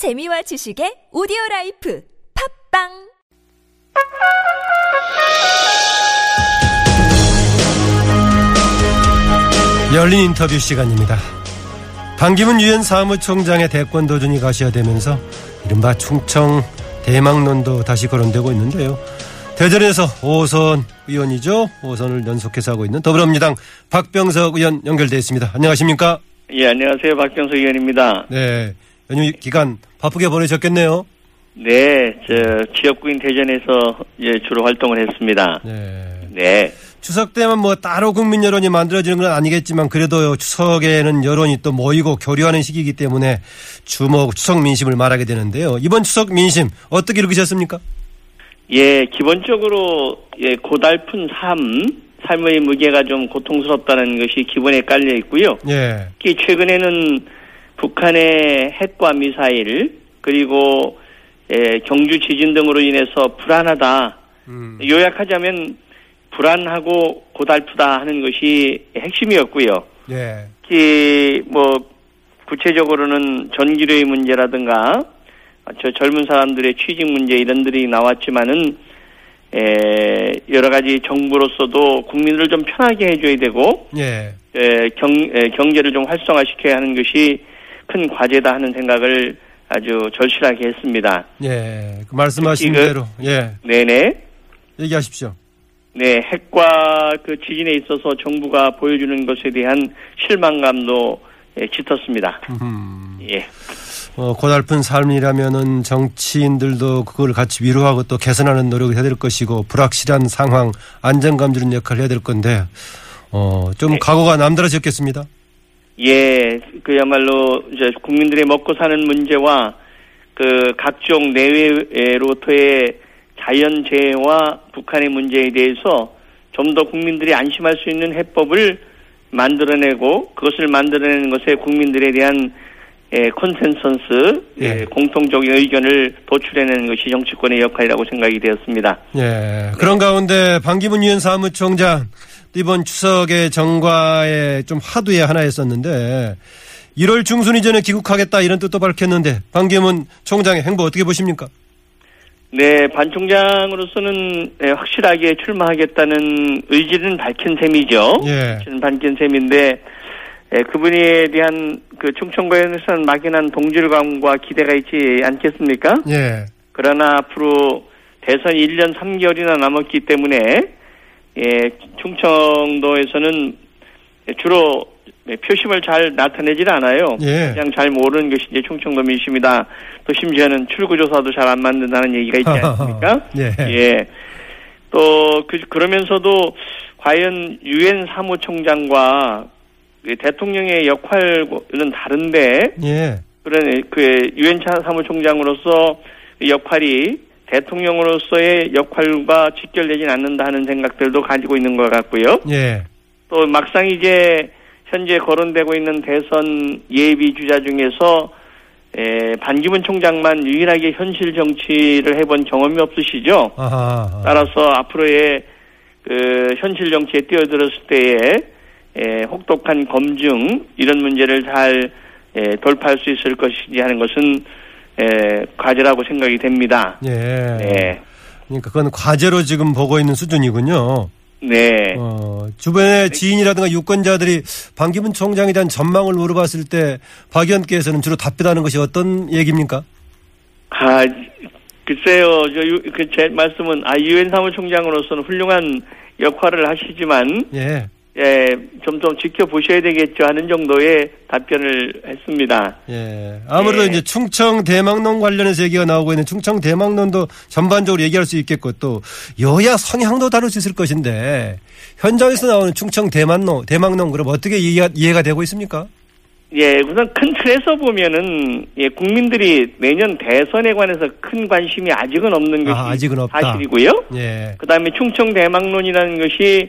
재미와 지식의 오디오 라이프 팟빵 열린 인터뷰 시간입니다. 반기문 유엔 사무총장의 대권 도전이 가시화되면서 이른바 충청 대망론도 다시 거론되고 있는데요. 대전에서 5선 의원이죠. 5선을 연속해서 하고 있는 더불어민주당 박병석 의원 연결되어 있습니다. 안녕하십니까? 예, 안녕하세요. 박병석 의원입니다. 네. 연휴 기간 바쁘게 보내셨겠네요. 네, 저 지역구인 대전에서 예, 주로 활동을 했습니다. 네. 네. 추석 때만 뭐 따로 국민 여론이 만들어지는 건 아니겠지만 그래도 추석에는 여론이 또 모이고 교류하는 시기이기 때문에 주목 추석 민심을 말하게 되는데요. 이번 추석 민심 어떻게 읽으셨습니까? 예, 기본적으로 예, 고달픈 삶, 삶의 무게가 좀 고통스럽다는 것이 기본에 깔려 있고요. 예. 특히 최근에는 북한의 핵과 미사일 그리고 예, 경주 지진 등으로 인해서 불안하다. 음. 요약하자면 불안하고 고달프다 하는 것이 핵심이었고요. 예. 특히 뭐 구체적으로는 전기료의 문제라든가 저 젊은 사람들의 취직 문제 이런 들이 나왔지만은 에 여러 가지 정부로서도 국민을 좀 편하게 해줘야 되고 예. 에, 경 에, 경제를 좀 활성화시켜야 하는 것이 큰 과제다 하는 생각을 아주 절실하게 했습니다. 예. 그 말씀하신 그- 대로 예. 네네. 얘기하십시오. 네, 핵과 그 지진에 있어서 정부가 보여주는 것에 대한 실망감도 예, 짙었습니다. 음. 예. 어, 고달픈 삶이라면은 정치인들도 그걸 같이 위로하고 또 개선하는 노력을 해야 될 것이고 불확실한 상황 안정감 주는 역할을 해야 될 건데 어, 좀 네. 각오가 남다르셨겠습니다. 예, 그야말로 이제 국민들의 먹고 사는 문제와 그 각종 내외로부터의 자연재해와 북한의 문제에 대해서 좀 더 국민들이 안심할 수 있는 해법을 만들어내고 그것을 만들어내는 것에 국민들에 대한 예, 컨센서스, 예, 예. 공통적인 의견을 도출해내는 것이 정치권의 역할이라고 생각이 되었습니다. 예. 그런 가운데 반기문 유엔 사무총장 이번 추석에 정과에 좀 하두에 하나였었는데 1월 중순 이전에 귀국하겠다 이런 뜻도 밝혔는데 반기문 총장의 행보 어떻게 보십니까? 네, 반 총장으로서는 예, 확실하게 출마하겠다는 의지는 밝힌 셈이죠. 예. 밝힌 셈인데 예, 그분에 대한 그 충청도에서는 막연한 동질감과 기대가 있지 않겠습니까? 예. 그러나 앞으로 대선 1년 3개월이나 남았기 때문에 예, 충청도에서는 주로 예, 표심을 잘 나타내질 않아요. 예. 그냥 잘 모르는 것이 이제 충청도 민심이다. 또 심지어는 출구조사도 잘 안 만든다는 얘기가 있지 않습니까? 예. 예. 또 그, 그러면서도 과연 유엔 사무총장과 그 대통령의 역할은 다른데 예. 그런 그 유엔 사무총장으로서 역할이 대통령으로서의 역할과 직결되진 않는다 하는 생각들도 가지고 있는 것 같고요. 예. 또 막상 이제 현재 거론되고 있는 대선 예비 주자 중에서 에, 반기문 총장만 유일하게 현실 정치를 해본 경험이 없으시죠. 아하. 따라서 앞으로의 그 현실 정치에 뛰어들었을 때에 에, 혹독한 검증 이런 문제를 잘 에, 돌파할 수 있을 것이지 하는 것은 에, 과제라고 생각이 됩니다. 예. 네, 그러니까 그건 과제로 지금 보고 있는 수준이군요. 네, 어, 주변의 지인이라든가 유권자들이 반기문 총장에 대한 전망을 물어봤을 때 박 의원께서는 주로 답변하는 것이 어떤 얘기입니까? 아 글쎄요, 저 그 제 말씀은 아 유엔 사무총장으로서는 훌륭한 역할을 하시지만 예. 예, 좀더 지켜보셔야 되겠죠 하는 정도의 답변을 했습니다. 예. 아무래도 예. 이제 충청 대망론 관련해서 얘기가 나오고 있는 충청 대망론도 전반적으로 얘기할 수 있겠고 또 여야 성향도 다룰 수 있을 것인데 현장에서 나오는 충청 대망론, 대망론 그럼 어떻게 이해가, 이해가 되고 있습니까? 예, 우선 큰 틀에서 보면은 예, 국민들이 내년 대선에 관해서 큰 관심이 아직은 없는 것이 아, 아직은. 사실이고요. 예. 그다음에 충청 대망론이라는 것이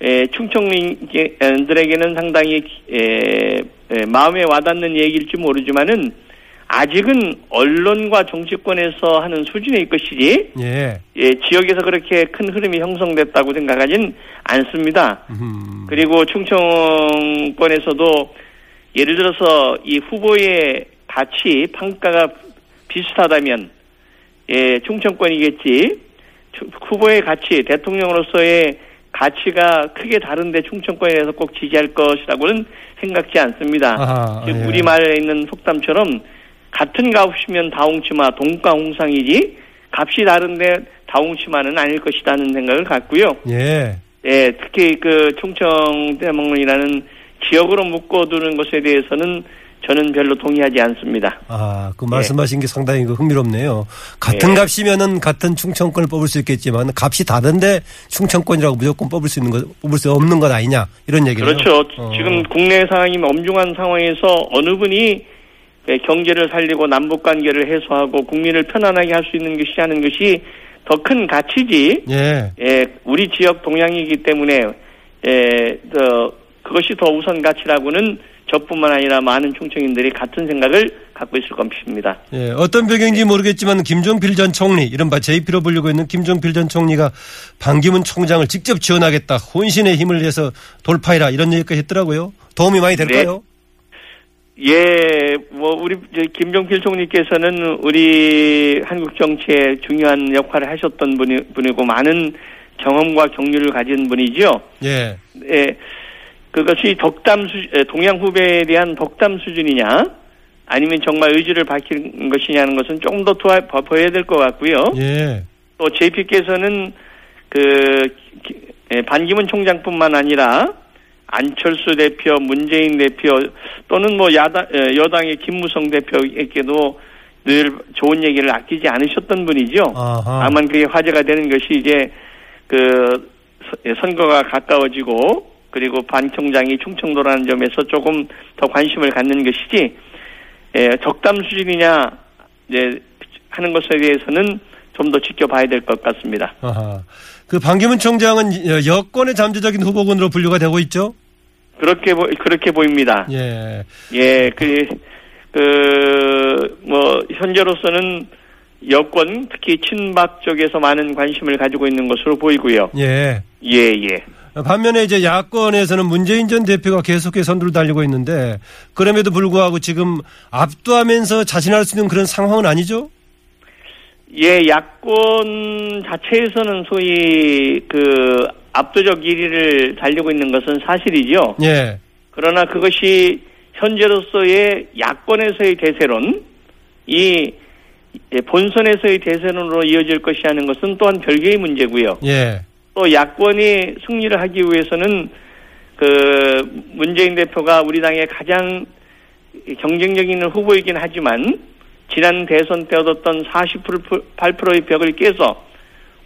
에, 충청민들에게는 상당히 에, 에, 마음에 와닿는 얘기일지 모르지만은 아직은 언론과 정치권에서 하는 수준의 것이지 예. 예, 지역에서 그렇게 큰 흐름이 형성됐다고 생각하진 않습니다. 음. 그리고 충청권에서도 예를 들어서 이 후보의 가치 평가가 비슷하다면 예, 충청권이겠지. 후보의 가치, 대통령으로서의 가치가 크게 다른데 충청권에 대해서 꼭 지지할 것이라고는 생각지 않습니다. 아하, 즉 예. 우리말에 있는 속담처럼 같은 값이면 다홍치마 동가홍상이지 값이 다른데 다홍치마는 아닐 것이라는 생각을 갖고요. 예. 예, 특히 그 충청대망론이라는 지역으로 묶어두는 것에 대해서는 저는 별로 동의하지 않습니다. 아, 그 말씀하신 게 상당히 그 흥미롭네요. 같은 예. 값이면은 같은 충청권을 뽑을 수 있겠지만 값이 다른데 충청권이라고 무조건 뽑을 수 있는 것, 뽑을 수 없는 것 아니냐 이런 얘기죠. 그렇죠. 어. 지금 국내 상황이 엄중한 상황에서 어느 분이 예, 경제를 살리고 남북 관계를 해소하고 국민을 편안하게 할 수 있는 것이 하는 것이 더 큰 가치지. 예. 예, 우리 지역 동향이기 때문에 예, 더 그것이 더 우선 가치라고는 저뿐만 아니라 많은 충청인들이 같은 생각을 갖고 있을 것입니다. 예, 어떤 배경인지 모르겠지만 김종필 전 총리, 이른바 JP로 불리고 있는 김종필 전 총리가 반기문 총장을 직접 지원하겠다. 혼신의 힘을 내서 돌파해라. 이런 얘기까지 했더라고요. 도움이 많이 될까요? 예, 뭐 우리 저 김종필 총리께서는 우리 한국 정치에 중요한 역할을 하셨던 분이, 분이고 많은 경험과 경륜을 가진 분이죠. 예. 예, 그것이 덕담 수 에, 동양 후배에 대한 덕담 수준이냐, 아니면 정말 의지를 밝힌 것이냐는 것은 조금 더 보여야 될 것 같고요. 예. 또 JP께서는 그 반기문 총장뿐만 아니라 안철수 대표, 문재인 대표 또는 뭐 야당 예, 여당의 김무성 대표에게도 늘 좋은 얘기를 아끼지 않으셨던 분이죠. 아하. 다만 그게 화제가 되는 것이 이제 그 선거가 가까워지고 그리고 반 총장이 충청도라는 점에서 조금 더 관심을 갖는 것이지 예, 적담 수준이냐 이제 하는 것에 대해서는 좀 더 지켜봐야 될 것 같습니다. 아하. 그 반기문 총장은 여- 여권의 잠재적인 후보군으로 분류가 되고 있죠? 그렇게 보, 그렇게 보입니다. 예. 예, 그, 그, 뭐, 현재로서는 여권, 특히 친박 쪽에서 많은 관심을 가지고 있는 것으로 보이고요. 예. 예, 예. 반면에 이제 야권에서는 문재인 전 대표가 계속해서 선두를 달리고 있는데 그럼에도 불구하고 지금 압도하면서 자신할 수 있는 그런 상황은 아니죠? 예, 야권 자체에서는 소위 그 압도적 1위를 달리고 있는 것은 사실이죠. 예. 그러나 그것이 현재로서의 야권에서의 대세론, 이 예, 본선에서의 대세론으로 이어질 것이 하는 것은 또한 별개의 문제고요. 예. 또 야권이 승리를 하기 위해서는 그 문재인 대표가 우리 당의 가장 경쟁력 있는 후보이긴 하지만 지난 대선 때 얻었던 48%의 벽을 깨서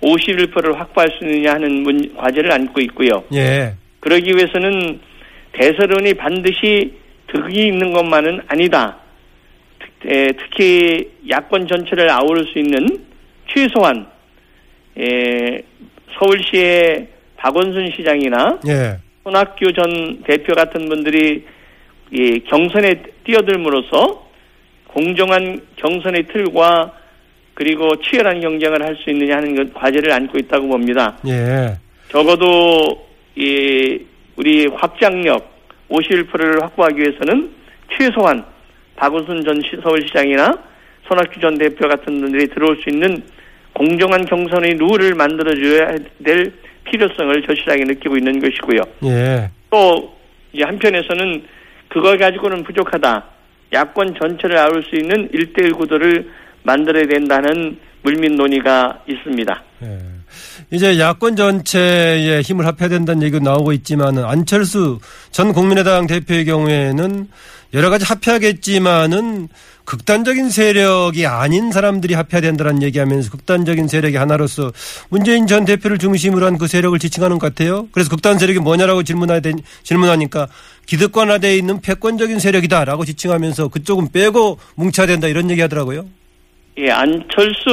51%를 확보할 수 있느냐 하는 문, 과제를 안고 있고요. 예. 그러기 위해서는 대세론이 반드시 득이 있는 것만은 아니다. 특, 특히 야권 전체를 아우를 수 있는 최소한 에, 서울시의 박원순 시장이나 예. 손학규 전 대표 같은 분들이 이 경선에 뛰어들므로써 공정한 경선의 틀과 그리고 치열한 경쟁을 할 수 있느냐 하는 것 과제를 안고 있다고 봅니다. 예. 적어도 이 우리 확장력 51%를 확보하기 위해서는 최소한 박원순 전 시- 서울시장이나 손학규 전 대표 같은 분들이 들어올 수 있는 공정한 경선의 룰을 만들어줘야 될 필요성을 절실하게 느끼고 있는 것이고요. 예. 또 한편에서는 그걸 가지고는 부족하다. 야권 전체를 아울 수 있는 일대일 구도를 만들어야 된다는 물밑 논의가 있습니다. 예. 이제 야권 전체에 힘을 합해야 된다는 얘기가 나오고 있지만 안철수 전 국민의당 대표의 경우에는 여러 가지 합해야겠지만은 극단적인 세력이 아닌 사람들이 합해야 된다는 얘기하면서 극단적인 세력의 하나로서 문재인 전 대표를 중심으로 한 그 세력을 지칭하는 것 같아요. 그래서 극단 세력이 뭐냐라고 질문하 질문하니까 기득권화되어 있는 패권적인 세력이다라고 지칭하면서 그쪽은 빼고 뭉쳐야 된다 이런 얘기 하더라고요. 예, 안철수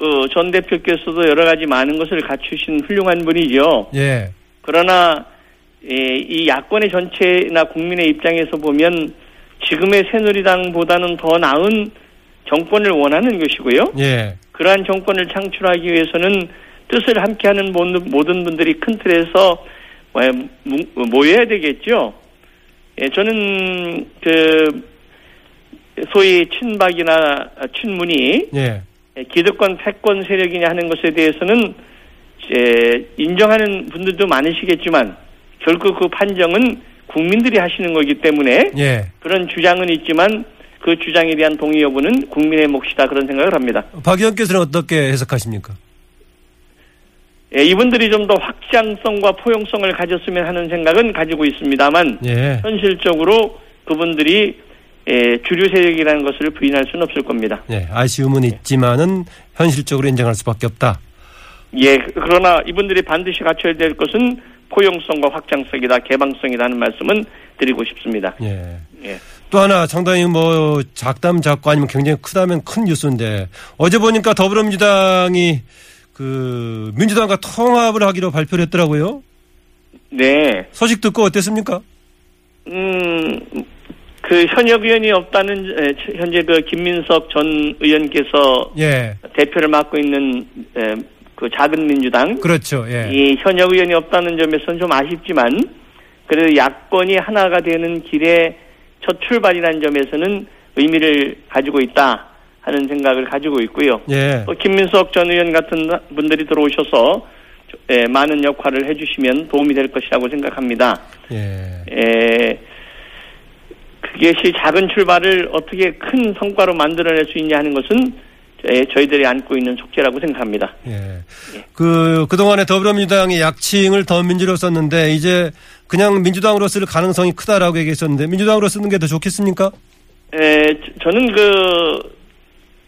어, 전 대표께서도 여러 가지 많은 것을 갖추신 훌륭한 분이죠. 예. 그러나 예, 이 야권의 전체나 국민의 입장에서 보면 지금의 새누리당보다는 더 나은 정권을 원하는 것이고요. 예. 그러한 정권을 창출하기 위해서는 뜻을 함께하는 모든, 분들이 큰 틀에서 뭐, 모- 모여야 되겠죠. 예, 저는 그 어, 소위 친박이나 친문이 예. 기득권 패권 세력이냐 하는 것에 대해서는 에, 인정하는 분들도 많으시겠지만 결국 그 판정은 국민들이 하시는 거기 때문에 예. 그런 주장은 있지만 그 주장에 대한 동의 여부는 국민의 몫이다 그런 생각을 합니다. 박 의원께서는 어떻게 해석하십니까? 예, 이분들이 좀 더 확장성과 포용성을 가졌으면 하는 생각은 가지고 있습니다만 예. 현실적으로 그분들이 예, 주류 세력이라는 것을 부인할 수는 없을 겁니다. 예. 아쉬움은 있지만은 현실적으로 인정할 수밖에 없다. 예, 그러나 이분들이 반드시 갖춰야 될 것은 포용성과 확장성이다, 개방성이라는 말씀은 드리고 싶습니다. 예. 예. 또 하나 상당히 뭐 작담 작고 아니면 굉장히 크다면 큰 뉴스인데 어제 보니까 더불어민주당이 그 민주당과 통합을 하기로 발표를 했더라고요. 네. 소식 듣고 어땠습니까? 음, 그 현역 의원이 없다는 에, 현재 그 김민석 전 의원께서 예. 대표를 맡고 있는 에, 그 작은 민주당 그렇죠. 예. 이 현역 의원이 없다는 점에서는 좀 아쉽지만 그래도 야권이 하나가 되는 길에 첫 출발이라는 점에서는 의미를 가지고 있다 하는 생각을 가지고 있고요. 예. 또 김민석 전 의원 같은 분들이 들어오셔서 에, 많은 역할을 해주시면 도움이 될 것이라고 생각합니다. 예. 에, 그것이 작은 출발을 어떻게 큰 성과로 만들어낼 수 있냐 하는 것은 에, 저희들이 안고 있는 숙제라고 생각합니다. 예. 그, 그동안에 더불어민주당이 약칭을 더민주로 썼는데 이제 그냥 민주당으로 쓸 가능성이 크다라고 얘기했었는데 민주당으로 쓰는 게 더 좋겠습니까? 에, 저- 저는 그,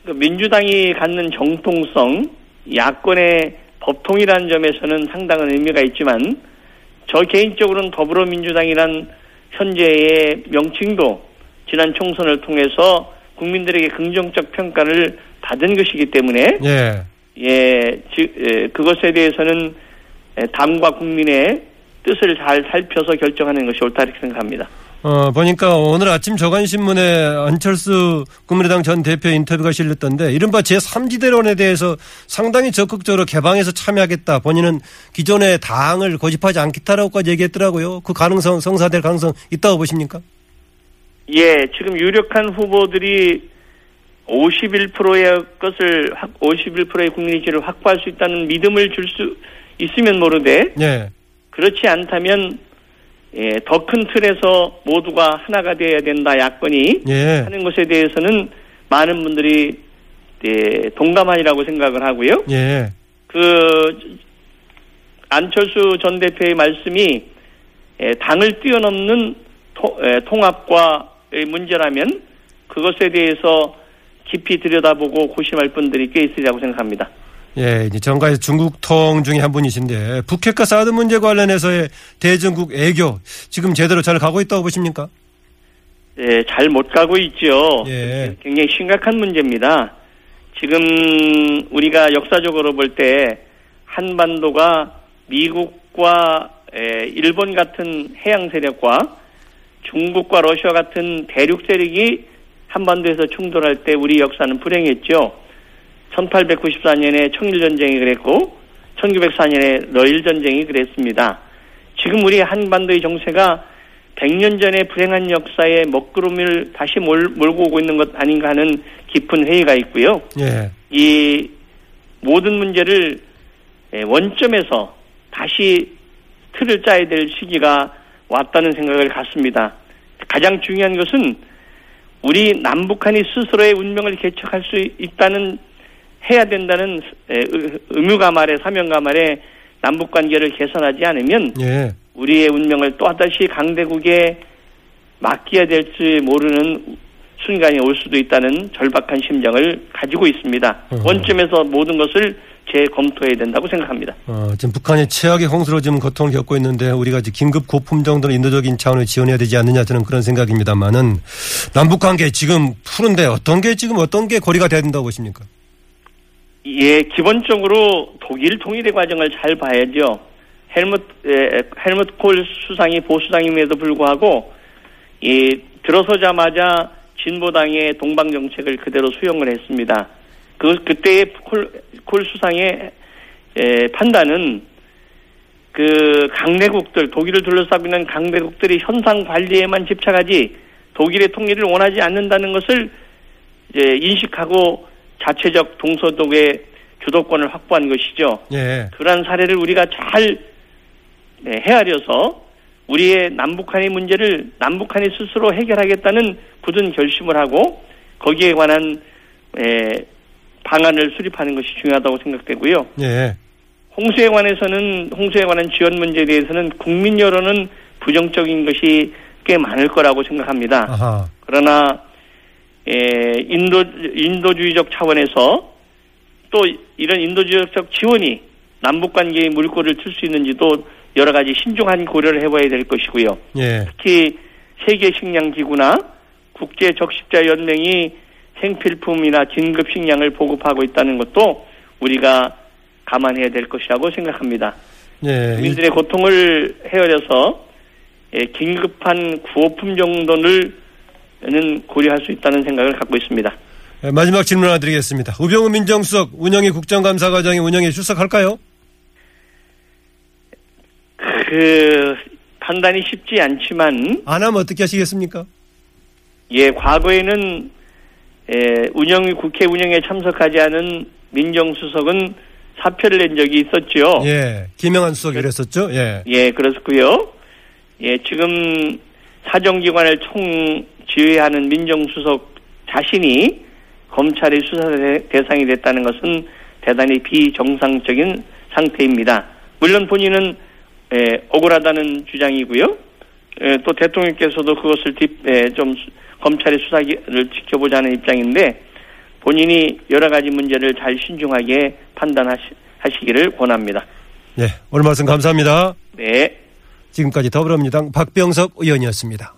그 민주당이 갖는 정통성, 야권의 법통이라는 점에서는 상당한 의미가 있지만 저 개인적으로는 더불어민주당이란 현재의 명칭도 지난 총선을 통해서 국민들에게 긍정적 평가를 받은 것이기 때문에 예. 예, 즉, 에, 그것에 대해서는 에, 당과 국민의 뜻을 잘 살펴서 결정하는 것이 옳다 이렇게 생각합니다. 어, 보니까 오늘 아침 조간신문에 안철수 국민의당 전 대표 인터뷰가 실렸던데 이른바 제3지대론에 대해서 상당히 적극적으로 개방해서 참여하겠다. 본인은 기존의 당을 고집하지 않겠다라고까지 얘기했더라고요. 그 가능성, 성사될 가능성 있다고 보십니까? 예, 지금 유력한 후보들이 51%의 것을 확- 51%의 국민 지지를 확보할 수 있다는 믿음을 줄 수 있으면 모르되 예. 그렇지 않다면 예, 더 큰 틀에서 모두가 하나가 되어야 된다 야권이 예. 하는 것에 대해서는 많은 분들이 예, 동감하리라고 생각을 하고요. 예. 그 안철수 전 대표의 말씀이 에, 당을 뛰어넘는 토- 에, 통합과의 문제라면 그것에 대해서 깊이 들여다보고 고심할 분들이 꽤 있으리라고 생각합니다. 예, 이제 정가의 중국통 중에 한 분이신데 북핵과 사드 문제 관련해서의 대중국 애교 지금 제대로 잘 가고 있다고 보십니까? 예, 잘 못 가고 있죠. 예. 굉장히 심각한 문제입니다. 지금 우리가 역사적으로 볼 때 한반도가 미국과 에, 일본 같은 해양 세력과 중국과 러시아 같은 대륙 세력이 한반도에서 충돌할 때 우리 역사는 불행했죠. 1894년에 청일전쟁이 그랬고 1904년에 러일전쟁이 그랬습니다. 지금 우리 한반도의 정세가 100년 전에 불행한 역사의 먹구름을 다시 몰, 몰고 오고 있는 것 아닌가 하는 깊은 회의가 있고요. 예. 이 모든 문제를 에, 원점에서 다시 틀을 짜야 될 시기가 왔다는 생각을 갖습니다. 가장 중요한 것은 우리 남북한이 스스로의 운명을 개척할 수 있다는 해야 된다는 의- 의무감 아래 사명감 아래 남북 관계를 개선하지 않으면 예. 우리의 운명을 또다시 강대국에 맡겨야 될지 모르는 순간이 올 수도 있다는 절박한 심정을 가지고 있습니다. 어허. 원점에서 모든 것을 재검토해야 된다고 생각합니다. 어, 지금 북한이 최악의 홍수로 지금 고통을 겪고 있는데 우리가 이제 긴급 고품 정도는 인도적인 차원을 지원해야 되지 않느냐 저는 그런 생각입니다만은 남북 관계 지금 푸는데 어떤 게 지금 어떤 게 고리가 돼야 된다고 보십니까? 예, 기본적으로 독일 통일의 과정을 잘 봐야죠. 헬무트 에, 헬무트 콜 수상이 보수당임에도 불구하고 이 들어서자마자 진보당의 동방 정책을 그대로 수용을 했습니다. 그 그때의 콜, 콜 수상의 에, 판단은 그 강대국들 독일을 둘러싸고 있는 강대국들이 현상 관리에만 집착하지 독일의 통일을 원하지 않는다는 것을 이제 인식하고 자체적 동서독의 주도권을 확보한 것이죠. 예. 그러한 사례를 우리가 잘 네, 헤아려서 우리의 남북한의 문제를 남북한이 스스로 해결하겠다는 굳은 결심을 하고 거기에 관한 에, 방안을 수립하는 것이 중요하다고 생각되고요. 예. 홍수에 관해서는 홍수에 관한 지원 문제에 대해서는 국민 여론은 부정적인 것이 꽤 많을 거라고 생각합니다. 아하. 그러나 에, 인도 인도주의적 차원에서 또 이런 인도주의적 지원이 남북 관계의 물꼬를 틀 수 있는지도 여러 가지 신중한 고려를 해봐야 될 것이고요. 예. 특히 세계 식량 기구나 국제 적십자 연맹이 생필품이나 긴급 식량을 보급하고 있다는 것도 우리가 감안해야 될 것이라고 생각합니다. 예. 이- 국민들의 고통을 헤아려서 예, 긴급한 구호품 정도는 고려할 수 있다는 생각을 갖고 있습니다. 예, 마지막 질문 하나 드리겠습니다. 우병우 민정수석 운영위 국정감사 과정에 운영에 출석할까요? 그 판단이 쉽지 않지만 안 하면 어떻게 하시겠습니까? 예 과거에는 예, 운영위 국회 운영에 참석하지 않은 민정수석은 사표를 낸 적이 있었죠. 예. 김영한 수석이 그랬었죠? 예. 예, 그렇고요. 예, 지금 사정기관을 총 지휘하는 민정수석 자신이 검찰의 수사 대- 대상이 됐다는 것은 대단히 비정상적인 상태입니다. 물론 본인은 예, 억울하다는 주장이고요. 예, 또 대통령께서도 그것을 뒷, 예, 좀 수- 검찰의 수사를 지켜보자는 입장인데 본인이 여러 가지 문제를 잘 신중하게 판단하시기를 권합니다. 예. 오늘 말씀 감사합니다. 네. 지금까지 더불어민주당 박병석 의원이었습니다.